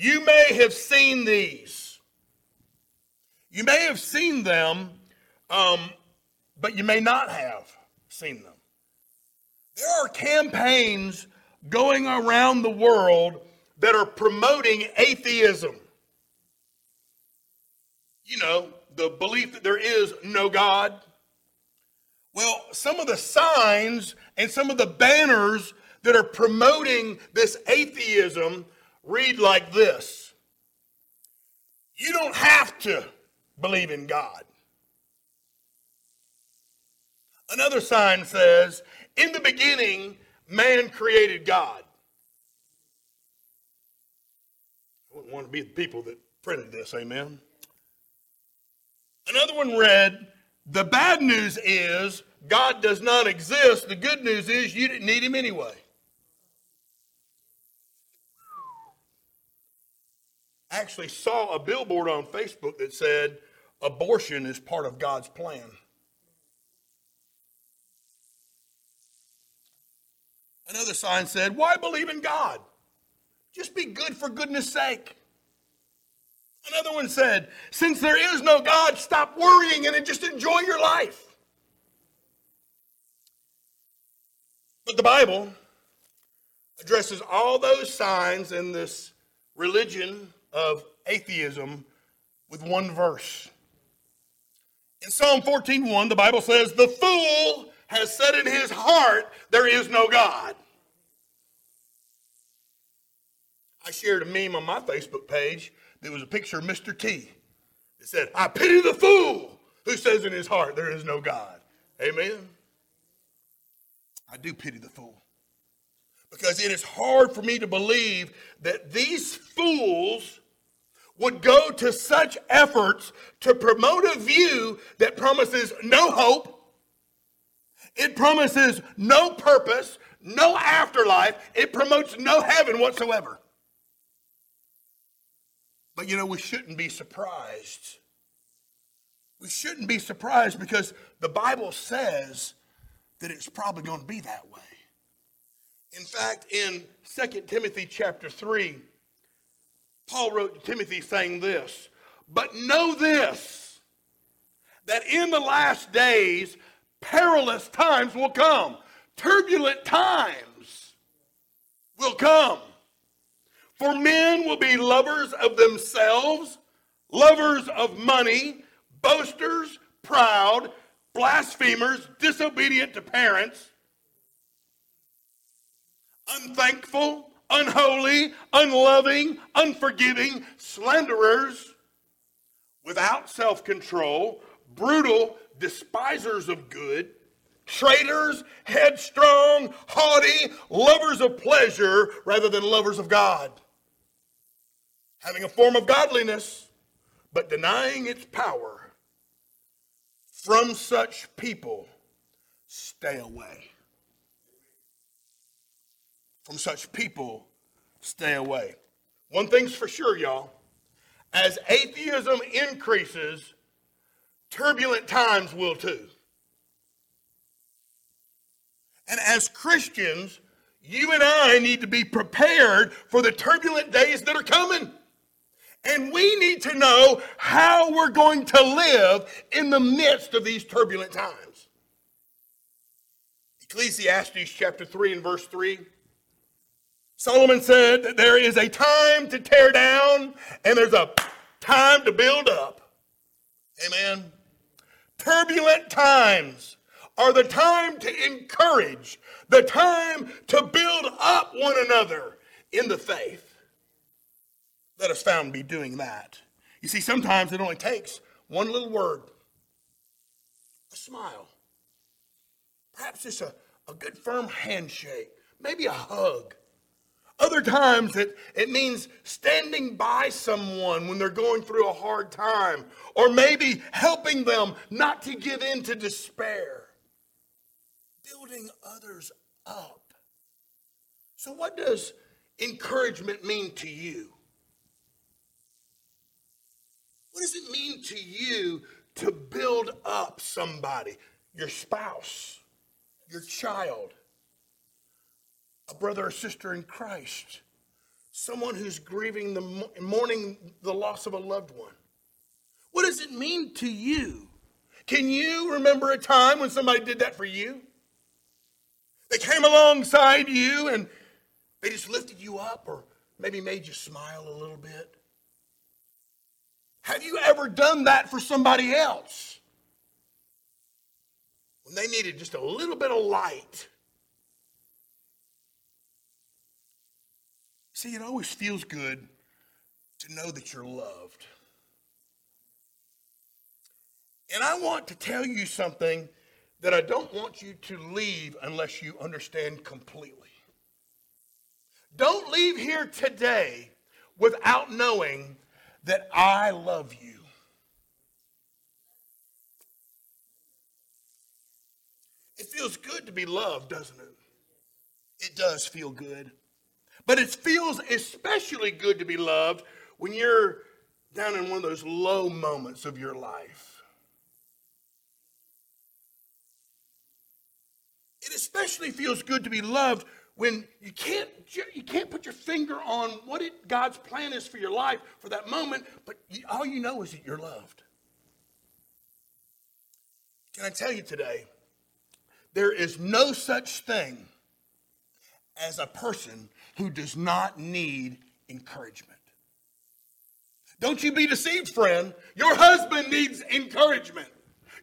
You may have seen these. You may have seen them, um, but you may not have seen them. There are campaigns going around the world that are promoting atheism. You know, the belief that there is no God. Well, some of the signs and some of the banners that are promoting this atheism read like this You don't have to believe in God. Another sign says, In the beginning, man created God. I wouldn't want to be the people that printed this, amen. Another one read, The bad news is God does not exist. The good news is you didn't need him anyway. Actually saw a billboard on Facebook that said, Abortion is part of God's plan. Another sign said, Why believe in God? Just be good for goodness sake. Another one said, Since there is no God, stop worrying and just enjoy your life. But the Bible addresses all those signs in this religion of atheism with one verse. In Psalm 14:1, the Bible says, "The fool has said in his heart, there is no God." I shared a meme on my Facebook page there was a picture of Mr. T. It said, I pity the fool who says in his heart there is no God. Amen. I do pity the fool. Because it is hard for me to believe that these fools would go to such efforts to promote a view that promises no hope, it promises no purpose, no afterlife, it promotes no heaven whatsoever. But you know, we shouldn't be surprised. We shouldn't be surprised because the Bible says that it's probably going to be that way. In fact, in 2 Timothy chapter 3, Paul wrote to Timothy saying this, but know this, that in the last days, perilous times will come, turbulent times will come. For men will be lovers of themselves, lovers of money, boasters, proud, blasphemers, disobedient to parents, unthankful, unholy, unloving, unforgiving, slanderers, without self control, brutal, despisers of good traitors, headstrong, haughty, lovers of pleasure rather than lovers of God having a form of godliness, but denying its power. From such people, stay away. From such people, stay away. One thing's for sure, y'all. As atheism increases, turbulent times will too. And as Christians, you and I need to be prepared for the turbulent days that are coming. And we need to know how we're going to live in the midst of these turbulent times. Ecclesiastes chapter 3 and verse 3. Solomon said that there is a time to tear down and there's a time to build up. Amen. Turbulent times are the time to encourage, the time to build up one another in the faith let us found be doing that. You see, sometimes it only takes one little word, a smile, perhaps just a, a good firm handshake, maybe a hug. Other times it, it means standing by someone when they're going through a hard time, or maybe helping them not to give in to despair, building others up. So, what does encouragement mean to you? What does it mean to you to build up somebody? Your spouse, your child, a brother or sister in Christ, someone who's grieving the mourning the loss of a loved one. What does it mean to you? Can you remember a time when somebody did that for you? They came alongside you and they just lifted you up or maybe made you smile a little bit. Have you ever done that for somebody else? When they needed just a little bit of light. See, it always feels good to know that you're loved. And I want to tell you something that I don't want you to leave unless you understand completely. Don't leave here today without knowing that I love you. It feels good to be loved, doesn't it? It does feel good. But it feels especially good to be loved when you're down in one of those low moments of your life. It especially feels good to be loved when you can't you can't put your finger on what it, God's plan is for your life for that moment, but you, all you know is that you're loved. Can I tell you today? There is no such thing as a person who does not need encouragement. Don't you be deceived, friend. Your husband needs encouragement.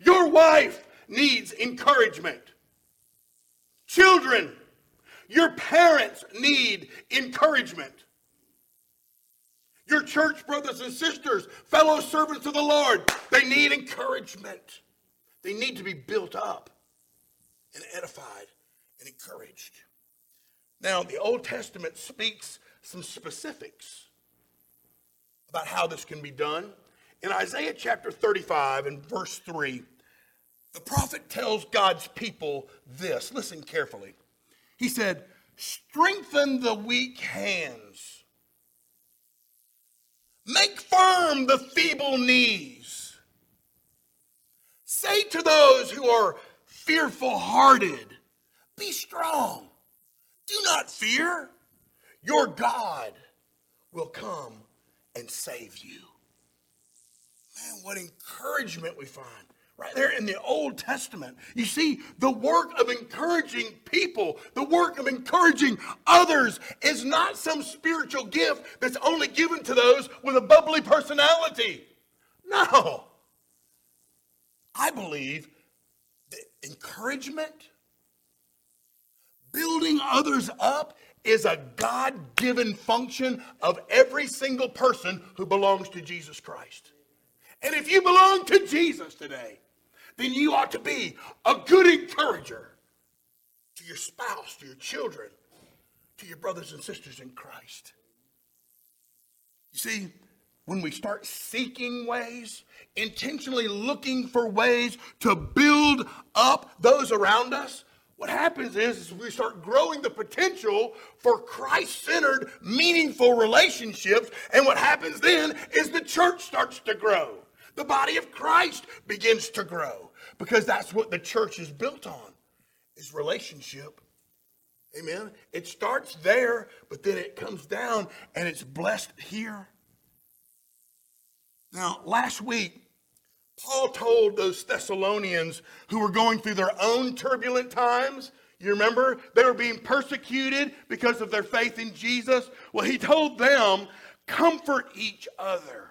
Your wife needs encouragement. Children your parents need encouragement. Your church brothers and sisters, fellow servants of the Lord, they need encouragement. They need to be built up and edified and encouraged. Now, the Old Testament speaks some specifics about how this can be done. In Isaiah chapter 35 and verse 3, the prophet tells God's people this. Listen carefully. He said, Strengthen the weak hands, make firm the feeble knees. Say to those who are fearful hearted, Be strong, do not fear. Your God will come and save you. Man, what encouragement we find right there in the Old Testament. You see, the work of encouraging people, the work of encouraging others is not some spiritual gift that's only given to those with a bubbly personality. No. I believe that encouragement, building others up, is a God given function of every single person who belongs to Jesus Christ. And if you belong to Jesus today, then you ought to be a good encourager to your spouse, to your children, to your brothers and sisters in Christ. You see, when we start seeking ways, intentionally looking for ways to build up those around us, what happens is, is we start growing the potential for Christ centered, meaningful relationships. And what happens then is the church starts to grow. The body of Christ begins to grow because that's what the church is built on is relationship amen it starts there but then it comes down and it's blessed here now last week paul told those thessalonians who were going through their own turbulent times you remember they were being persecuted because of their faith in jesus. Well he told them comfort each other.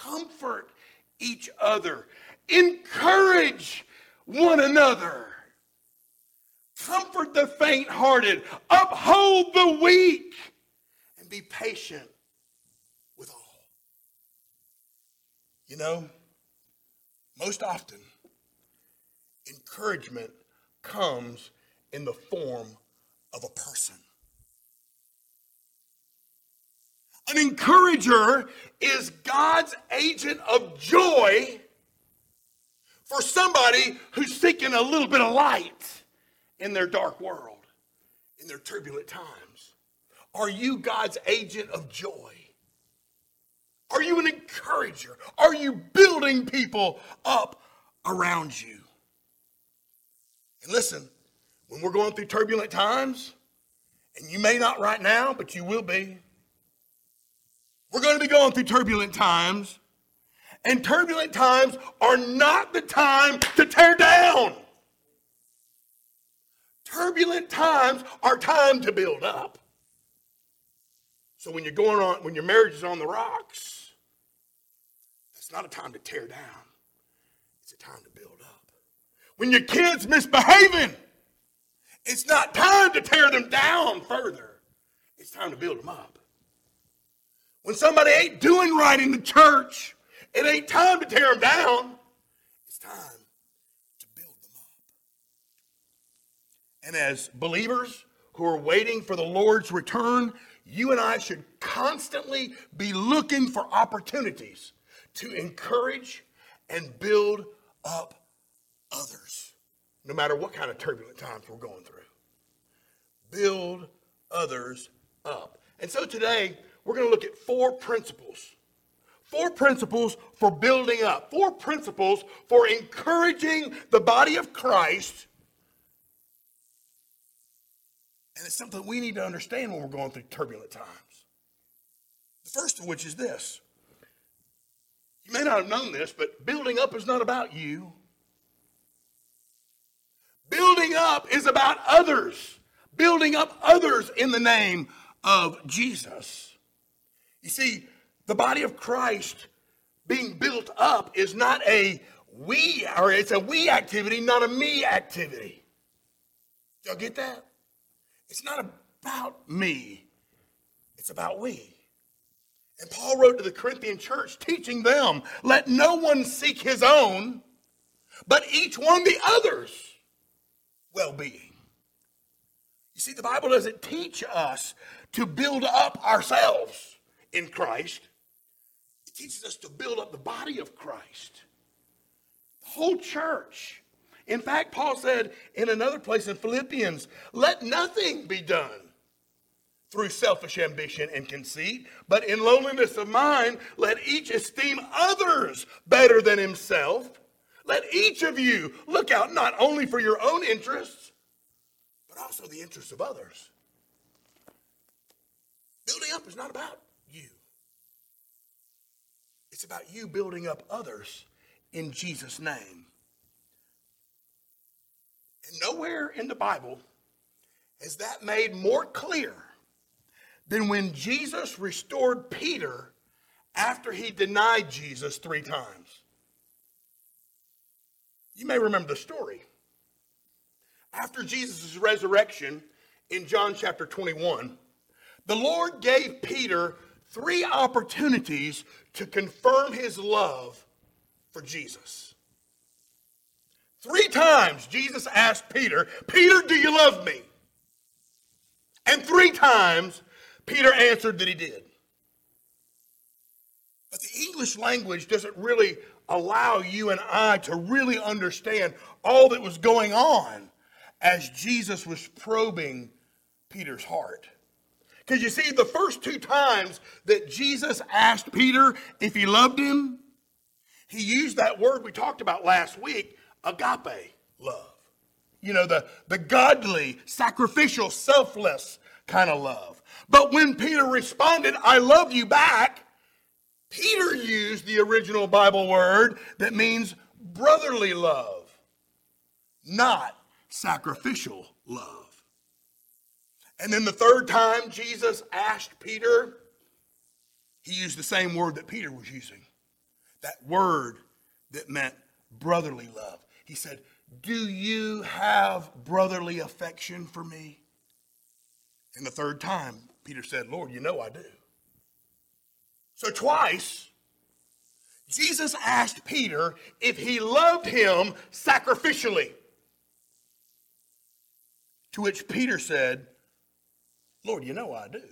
Comfort each other, encourage one another, comfort the faint hearted, uphold the weak, and be patient with all. You know, most often, encouragement comes in the form of a person. An encourager is God's agent of joy for somebody who's seeking a little bit of light in their dark world, in their turbulent times. Are you God's agent of joy? Are you an encourager? Are you building people up around you? And listen, when we're going through turbulent times, And you may not right now, but you will be. We're going to be going through turbulent times. And turbulent times are not the time to tear down. Turbulent times are time to build up. So when you're going on, when your marriage is on the rocks, that's not a time to tear down. It's a time to build up. When your kids misbehaving, it's not time to tear them down further. It's time to build them up. When somebody ain't doing right in the church, it ain't time to tear them down. It's time to build them up. And as believers who are waiting for the Lord's return, you and I should constantly be looking for opportunities to encourage and build up others, no matter what kind of turbulent times we're going through. Build others up. And so today, we're going to look at four principles. Four principles for building up, four principles for encouraging the body of Christ. And it's something we need to understand when we're going through turbulent times. The first of which is this you may not have known this, but building up is not about you. Building up is about others. Building up others in the name of Jesus. You see, the body of Christ being built up is not a we, or it's a we activity, not a me activity. Y'all get that? It's not about me, it's about we. And Paul wrote to the Corinthian church, teaching them, let no one seek his own, but each one the other's well being. You see, the Bible doesn't teach us to build up ourselves in Christ. It teaches us to build up the body of Christ, the whole church. In fact, Paul said in another place in Philippians, let nothing be done through selfish ambition and conceit, but in lowliness of mind, let each esteem others better than himself. Let each of you look out not only for your own interests, but also the interests of others. Building up is not about you, it's about you building up others in Jesus' name. And nowhere in the Bible is that made more clear than when Jesus restored Peter after he denied Jesus three times. You may remember the story. After Jesus' resurrection in John chapter 21, the Lord gave Peter three opportunities to confirm his love for Jesus. Three times Jesus asked Peter, Peter, do you love me? And three times Peter answered that he did. But the English language doesn't really allow you and I to really understand all that was going on as Jesus was probing Peter's heart. Because you see, the first two times that Jesus asked Peter if he loved him, he used that word we talked about last week, agape love. You know, the, the godly, sacrificial, selfless kind of love. But when Peter responded, I love you back, Peter used the original Bible word that means brotherly love, not sacrificial love. And then the third time Jesus asked Peter, he used the same word that Peter was using. That word that meant brotherly love. He said, Do you have brotherly affection for me? And the third time, Peter said, Lord, you know I do. So twice, Jesus asked Peter if he loved him sacrificially. To which Peter said, Lord, you know I do.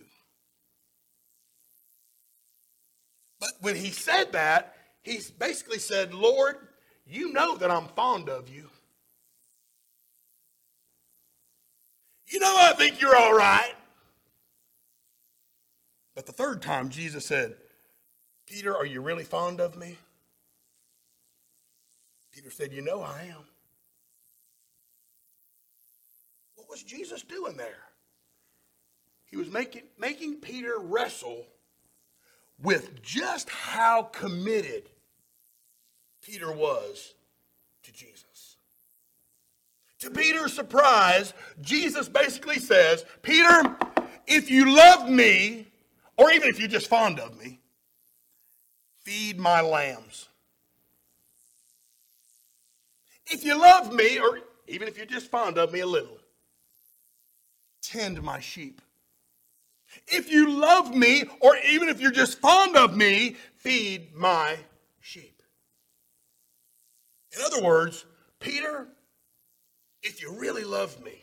But when he said that, he basically said, Lord, you know that I'm fond of you. You know I think you're all right. But the third time, Jesus said, Peter, are you really fond of me? Peter said, You know I am. What was Jesus doing there? he was making, making Peter wrestle with just how committed Peter was to Jesus. To Peter's surprise, Jesus basically says, Peter, if you love me, or even if you're just fond of me, feed my lambs. If you love me, or even if you're just fond of me a little, tend my sheep. If you love me, or even if you're just fond of me, feed my sheep. In other words, Peter, if you really love me,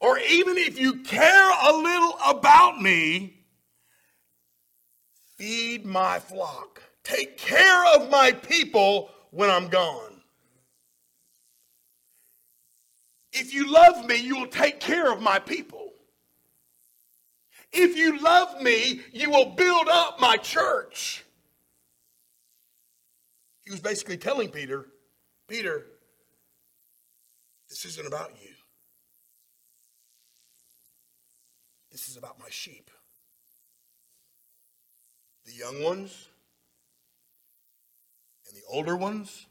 or even if you care a little about me, feed my flock. Take care of my people when I'm gone. If you love me, you will take care of my people. If you love me, you will build up my church. He was basically telling Peter, Peter, this isn't about you. This is about my sheep. The young ones and the older ones.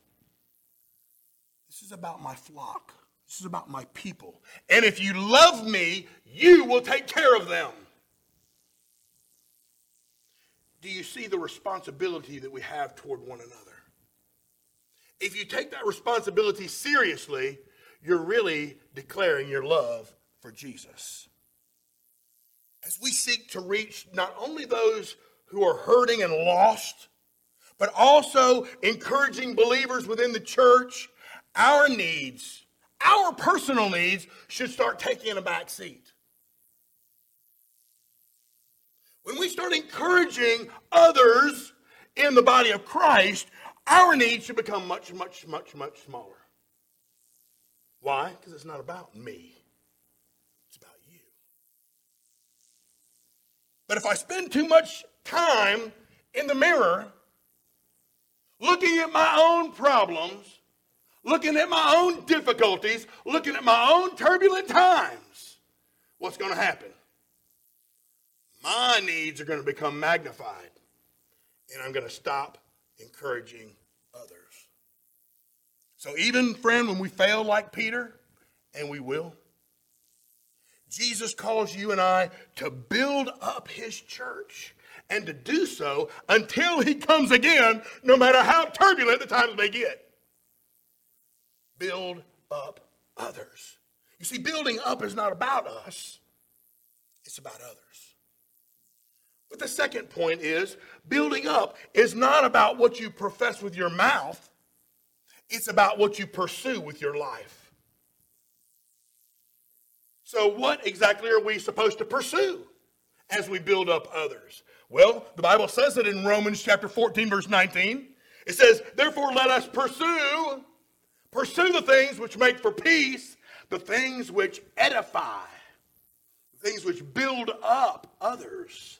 This is about my flock. This is about my people. And if you love me, you will take care of them do you see the responsibility that we have toward one another? If you take that responsibility seriously, you're really declaring your love for Jesus. As we seek to reach not only those who are hurting and lost, but also encouraging believers within the church, our needs, our personal needs, should start taking a back seat. When we start encouraging others in the body of Christ, our needs should become much, much, much, much smaller. Why? Because it's not about me, it's about you. But if I spend too much time in the mirror looking at my own problems, looking at my own difficulties, looking at my own turbulent times, what's going to happen? my needs are going to become magnified. And I'm going to stop encouraging. So, even, friend, when we fail like Peter, and we will, Jesus calls you and I to build up his church and to do so until he comes again, no matter how turbulent the times may get. Build up others. You see, building up is not about us, it's about others. But the second point is building up is not about what you profess with your mouth, it's about what you pursue with your life. So, what exactly are we supposed to pursue as we build up others? Well, the Bible says it in Romans chapter 14, verse 19. It says, Therefore, let us pursue, pursue the things which make for peace, the things which edify, the things which build up others.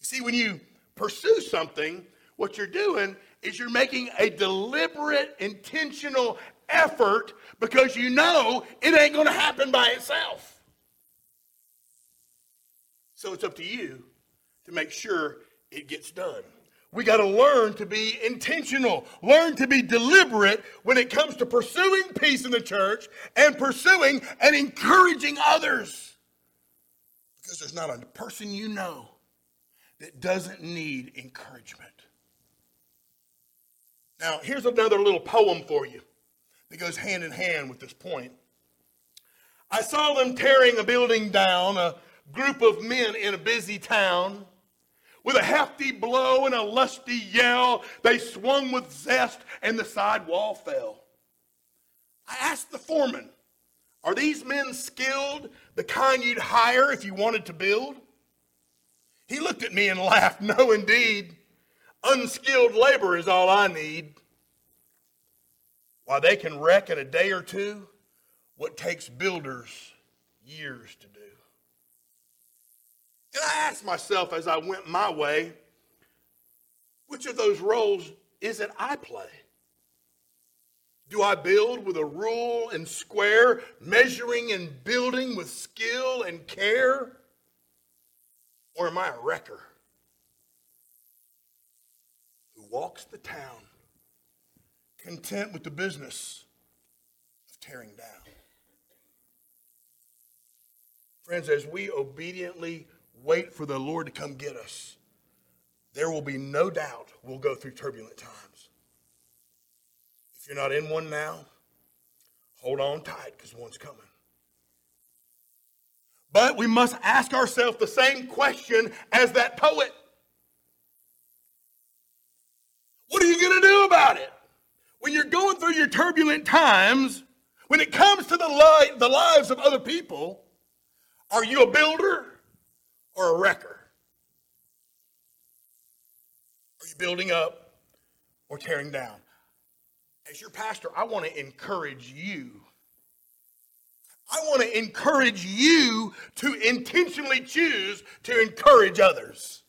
You See, when you pursue something, what you're doing is you're making a deliberate, intentional effort because you know it ain't going to happen by itself. So it's up to you to make sure it gets done. We got to learn to be intentional, learn to be deliberate when it comes to pursuing peace in the church and pursuing and encouraging others. Because there's not a person you know that doesn't need encouragement. Now, here's another little poem for you that goes hand in hand with this point. I saw them tearing a building down, a group of men in a busy town. With a hefty blow and a lusty yell, they swung with zest and the side wall fell. I asked the foreman, Are these men skilled, the kind you'd hire if you wanted to build? He looked at me and laughed. No, indeed. Unskilled labor is all I need. While they can wreck in a day or two what takes builders years to do. And I asked myself as I went my way, which of those roles is it I play? Do I build with a rule and square, measuring and building with skill and care? Or am I a wrecker walks the town content with the business of tearing down? Friends, as we obediently wait for the Lord to come get us, there will be no doubt we'll go through turbulent times. If you're not in one now, hold on tight because one's coming. But we must ask ourselves the same question as that poet. Going to do about it? When you're going through your turbulent times, when it comes to the, li- the lives of other people, are you a builder or a wrecker? Are you building up or tearing down? As your pastor, I want to encourage you I want to encourage you to intentionally choose to encourage others.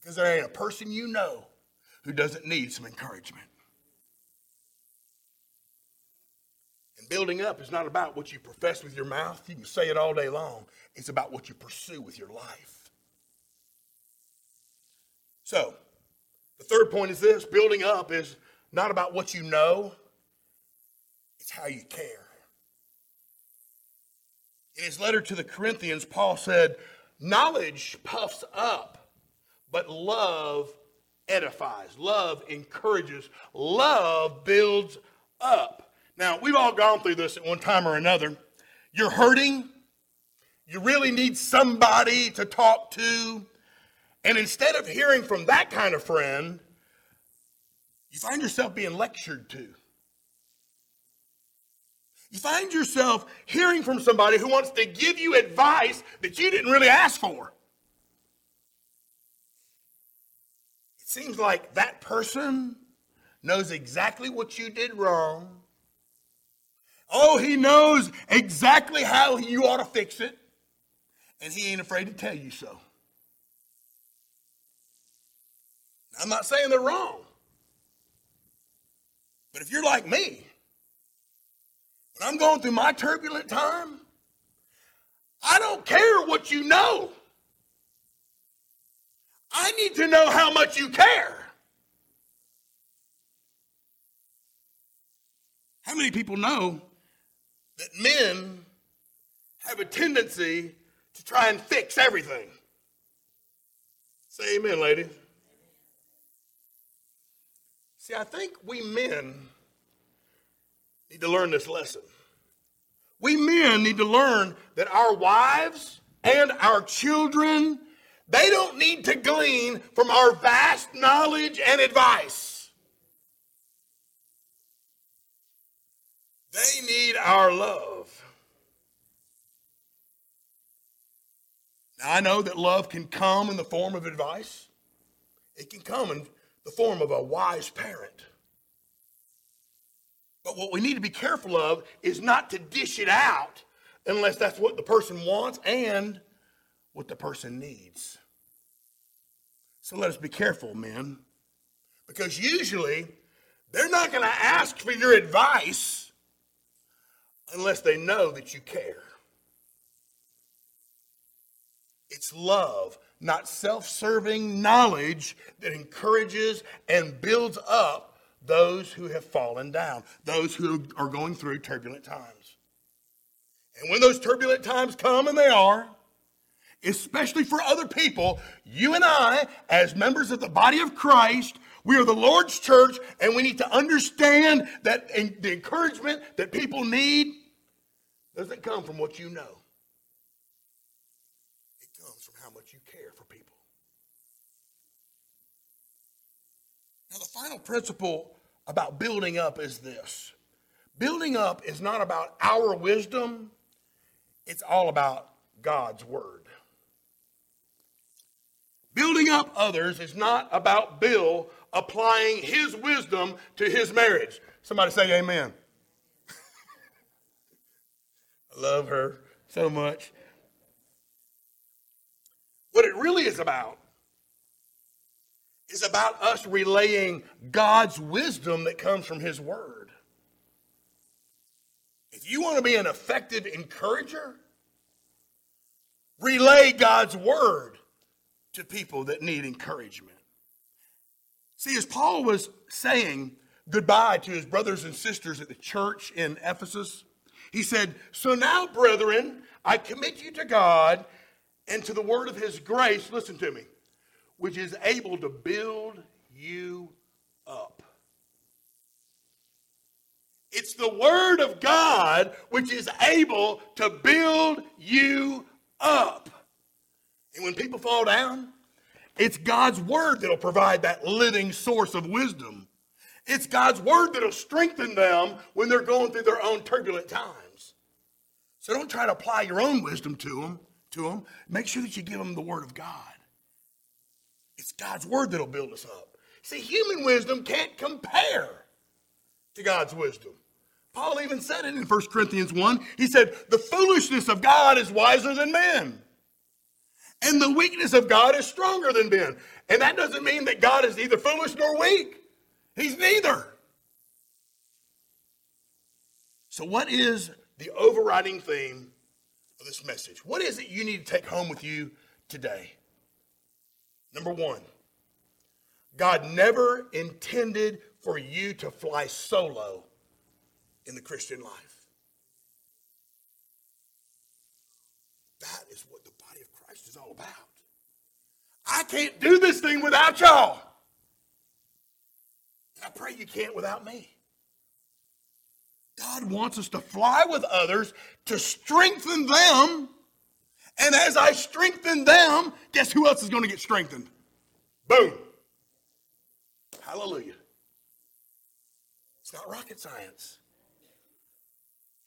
Because there ain't a person you know who doesn't need some encouragement. And building up is not about what you profess with your mouth. You can say it all day long. It's about what you pursue with your life. So, the third point is this building up is not about what you know, it's how you care. In his letter to the Corinthians, Paul said, Knowledge puffs up, but love edifies. Love encourages. Love builds up. Now, we've all gone through this at one time or another. You're hurting. You really need somebody to talk to. And instead of hearing from that kind of friend, you find yourself being lectured to. You find yourself hearing from somebody who wants to give you advice that you didn't really ask for. Seems like that person knows exactly what you did wrong. Oh, he knows exactly how you ought to fix it, and he ain't afraid to tell you so. I'm not saying they're wrong. But if you're like me, when I'm going through my turbulent time, I don't care what you know. I need to know how much you care. How many people know that men have a tendency to try and fix everything? Say amen, ladies. See, I think we men need to learn this lesson. We men need to learn that our wives and our children, they don't need to glean from our vast knowledge and advice. They need our love. Now, I know that love can come in the form of advice, it can come in the form of a wise parent. But what we need to be careful of is not to dish it out unless that's what the person wants and what the person needs. So let us be careful, men, because usually they're not going to ask for your advice unless they know that you care. It's love, not self serving knowledge that encourages and builds up those who have fallen down, those who are going through turbulent times. And when those turbulent times come, and they are, especially for other people, you and I, as members of the body of Christ, we are the Lord's church, and we need to understand that the encouragement that people need doesn't come from what you know. It comes from how much you care for people. Now, the final principle about building up is this building up is not about our wisdom, it's all about God's word. Building up others is not about Bill applying his wisdom to his marriage. Somebody say amen. I love her so much. What it really is about is about us relaying God's wisdom that comes from His Word. If you want to be an effective encourager, relay God's Word to people that need encouragement. See, as Paul was saying goodbye to his brothers and sisters at the church in Ephesus, he said, So now, brethren, I commit you to God and to the word of his grace, listen to me, which is able to build you up. It's the word of God which is able to build you up. And when people fall down, it's God's word that'll provide that living source of wisdom. It's God's word that'll strengthen them when they're going through their own turbulent times. So don't try to apply your own wisdom to them, to them. Make sure that you give them the word of God. It's God's word that'll build us up. See, human wisdom can't compare to God's wisdom. Paul even said it in 1 Corinthians 1. He said, The foolishness of God is wiser than men. And the weakness of God is stronger than men. And that doesn't mean that God is either foolish nor weak. He's neither. So, what is the overriding theme of this message? What is it you need to take home with you today? Number one, God never intended for you to fly solo in the Christian life. What the body of Christ is all about. I can't do this thing without y'all. I pray you can't without me. God wants us to fly with others to strengthen them. And as I strengthen them, guess who else is going to get strengthened? Boom. Hallelujah. It's not rocket science.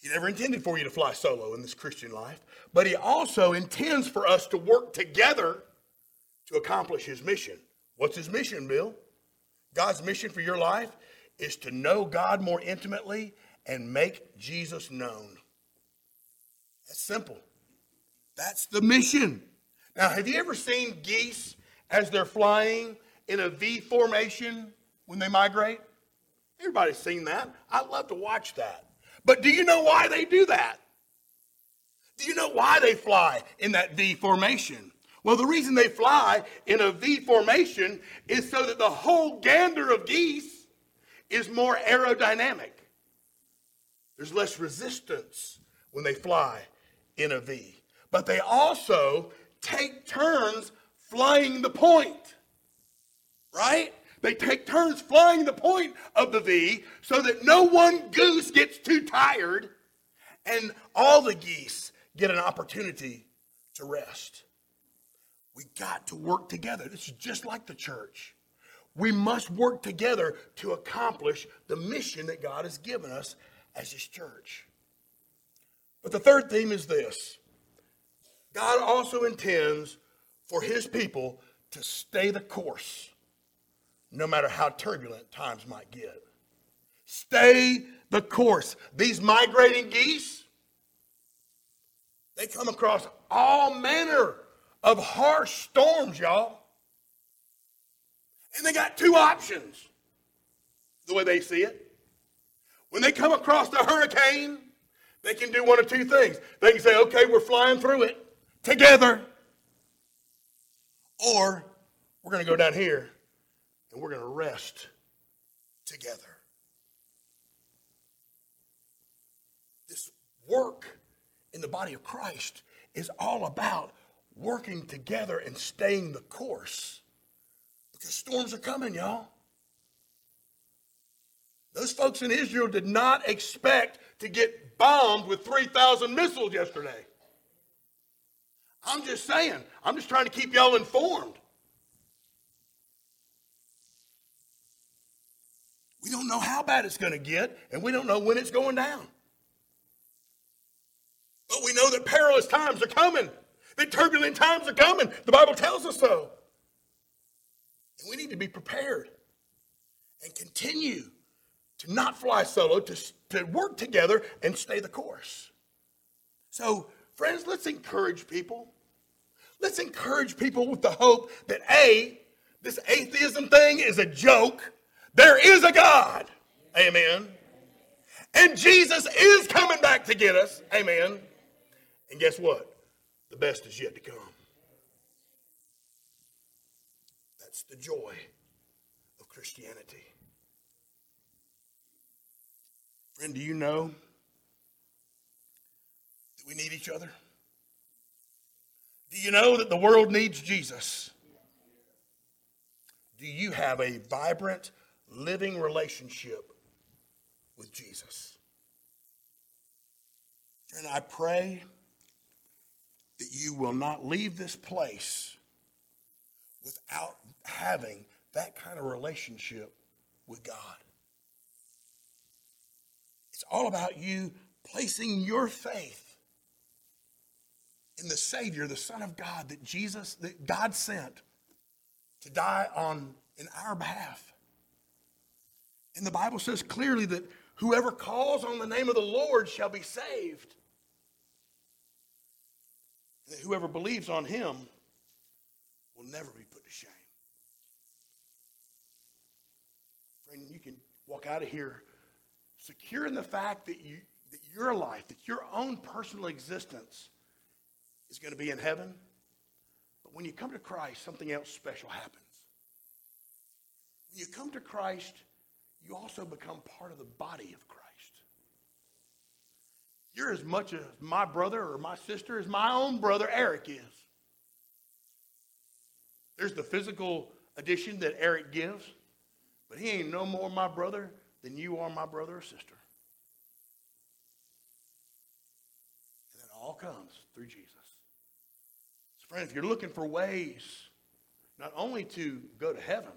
He never intended for you to fly solo in this Christian life, but he also intends for us to work together to accomplish his mission. What's his mission, Bill? God's mission for your life is to know God more intimately and make Jesus known. That's simple. That's the mission. Now, have you ever seen geese as they're flying in a V formation when they migrate? Everybody's seen that. I love to watch that. But do you know why they do that? Do you know why they fly in that V formation? Well, the reason they fly in a V formation is so that the whole gander of geese is more aerodynamic. There's less resistance when they fly in a V. But they also take turns flying the point, right? They take turns flying the point of the V so that no one goose gets too tired and all the geese get an opportunity to rest. We got to work together. This is just like the church. We must work together to accomplish the mission that God has given us as His church. But the third theme is this God also intends for His people to stay the course no matter how turbulent times might get. Stay the course. These migrating geese, they come across all manner of harsh storms, y'all. And they got two options, the way they see it. When they come across a hurricane, they can do one of two things. They can say, okay, we're flying through it together. Or we're going to go down here and we're going to rest together. This work in the body of Christ is all about working together and staying the course. Because storms are coming, y'all. Those folks in Israel did not expect to get bombed with 3,000 missiles yesterday. I'm just saying, I'm just trying to keep y'all informed. We don't know how bad it's going to get, and we don't know when it's going down. But we know that perilous times are coming, that turbulent times are coming. The Bible tells us so. And we need to be prepared and continue to not fly solo, to, to work together and stay the course. So, friends, let's encourage people. Let's encourage people with the hope that A, this atheism thing is a joke there is a God. Amen. And Jesus is coming back to get us. Amen. And guess what? The best is yet to come. That's the joy of Christianity. Friend, do you know that we need each other? Do you know that the world needs Jesus? Do you have a vibrant, living relationship with Jesus? And I pray that you will not leave this place without having that kind of relationship with God. It's all about you placing your faith in the Savior, the Son of God, that Jesus, that God sent to die on in our behalf. And the Bible says clearly that whoever calls on the name of the Lord shall be saved. And that whoever believes on him will never be put to shame. Friend, you can walk out of here secure in the fact that you that your life, that your own personal existence is going to be in heaven. But when you come to Christ, something else special happens. When you come to Christ, you also become part of the body of Christ. You're as much as my brother or my sister as my own brother Eric is. There's the physical addition that Eric gives, but he ain't no more my brother than you are my brother or sister. And it all comes through Jesus. So friend, if you're looking for ways not only to go to heaven,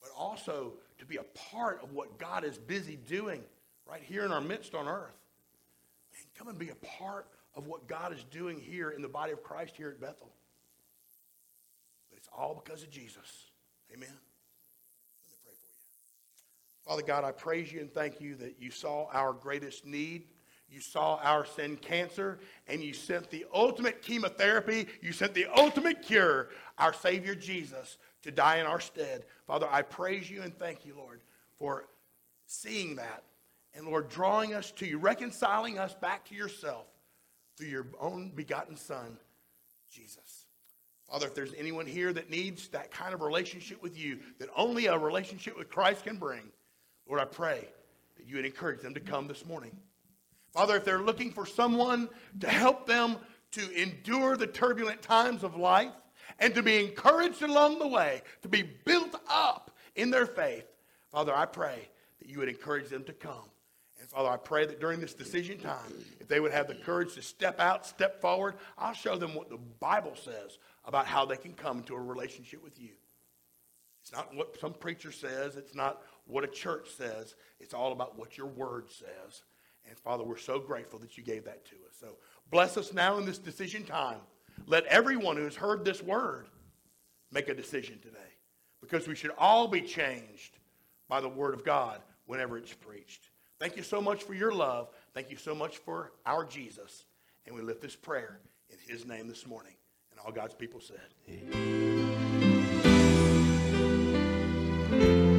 but also to be a part of what God is busy doing right here in our midst on earth. Man, come and be a part of what God is doing here in the body of Christ here at Bethel. But it's all because of Jesus. Amen. Let me pray for you. Father God, I praise you and thank you that you saw our greatest need. You saw our sin cancer, and you sent the ultimate chemotherapy. You sent the ultimate cure, our Savior Jesus, to die in our stead. Father, I praise you and thank you, Lord, for seeing that. And Lord, drawing us to you, reconciling us back to yourself through your own begotten Son, Jesus. Father, if there's anyone here that needs that kind of relationship with you that only a relationship with Christ can bring, Lord, I pray that you would encourage them to come this morning. Father, if they're looking for someone to help them to endure the turbulent times of life, and to be encouraged along the way, to be built up in their faith, Father, I pray that you would encourage them to come. And Father, I pray that during this decision time, if they would have the courage to step out, step forward, I'll show them what the Bible says about how they can come into a relationship with you. It's not what some preacher says, it's not what a church says, it's all about what your word says. And Father, we're so grateful that you gave that to us. So bless us now in this decision time. Let everyone who has heard this word make a decision today because we should all be changed by the word of God whenever it's preached. Thank you so much for your love. Thank you so much for our Jesus. And we lift this prayer in his name this morning. And all God's people said, Amen.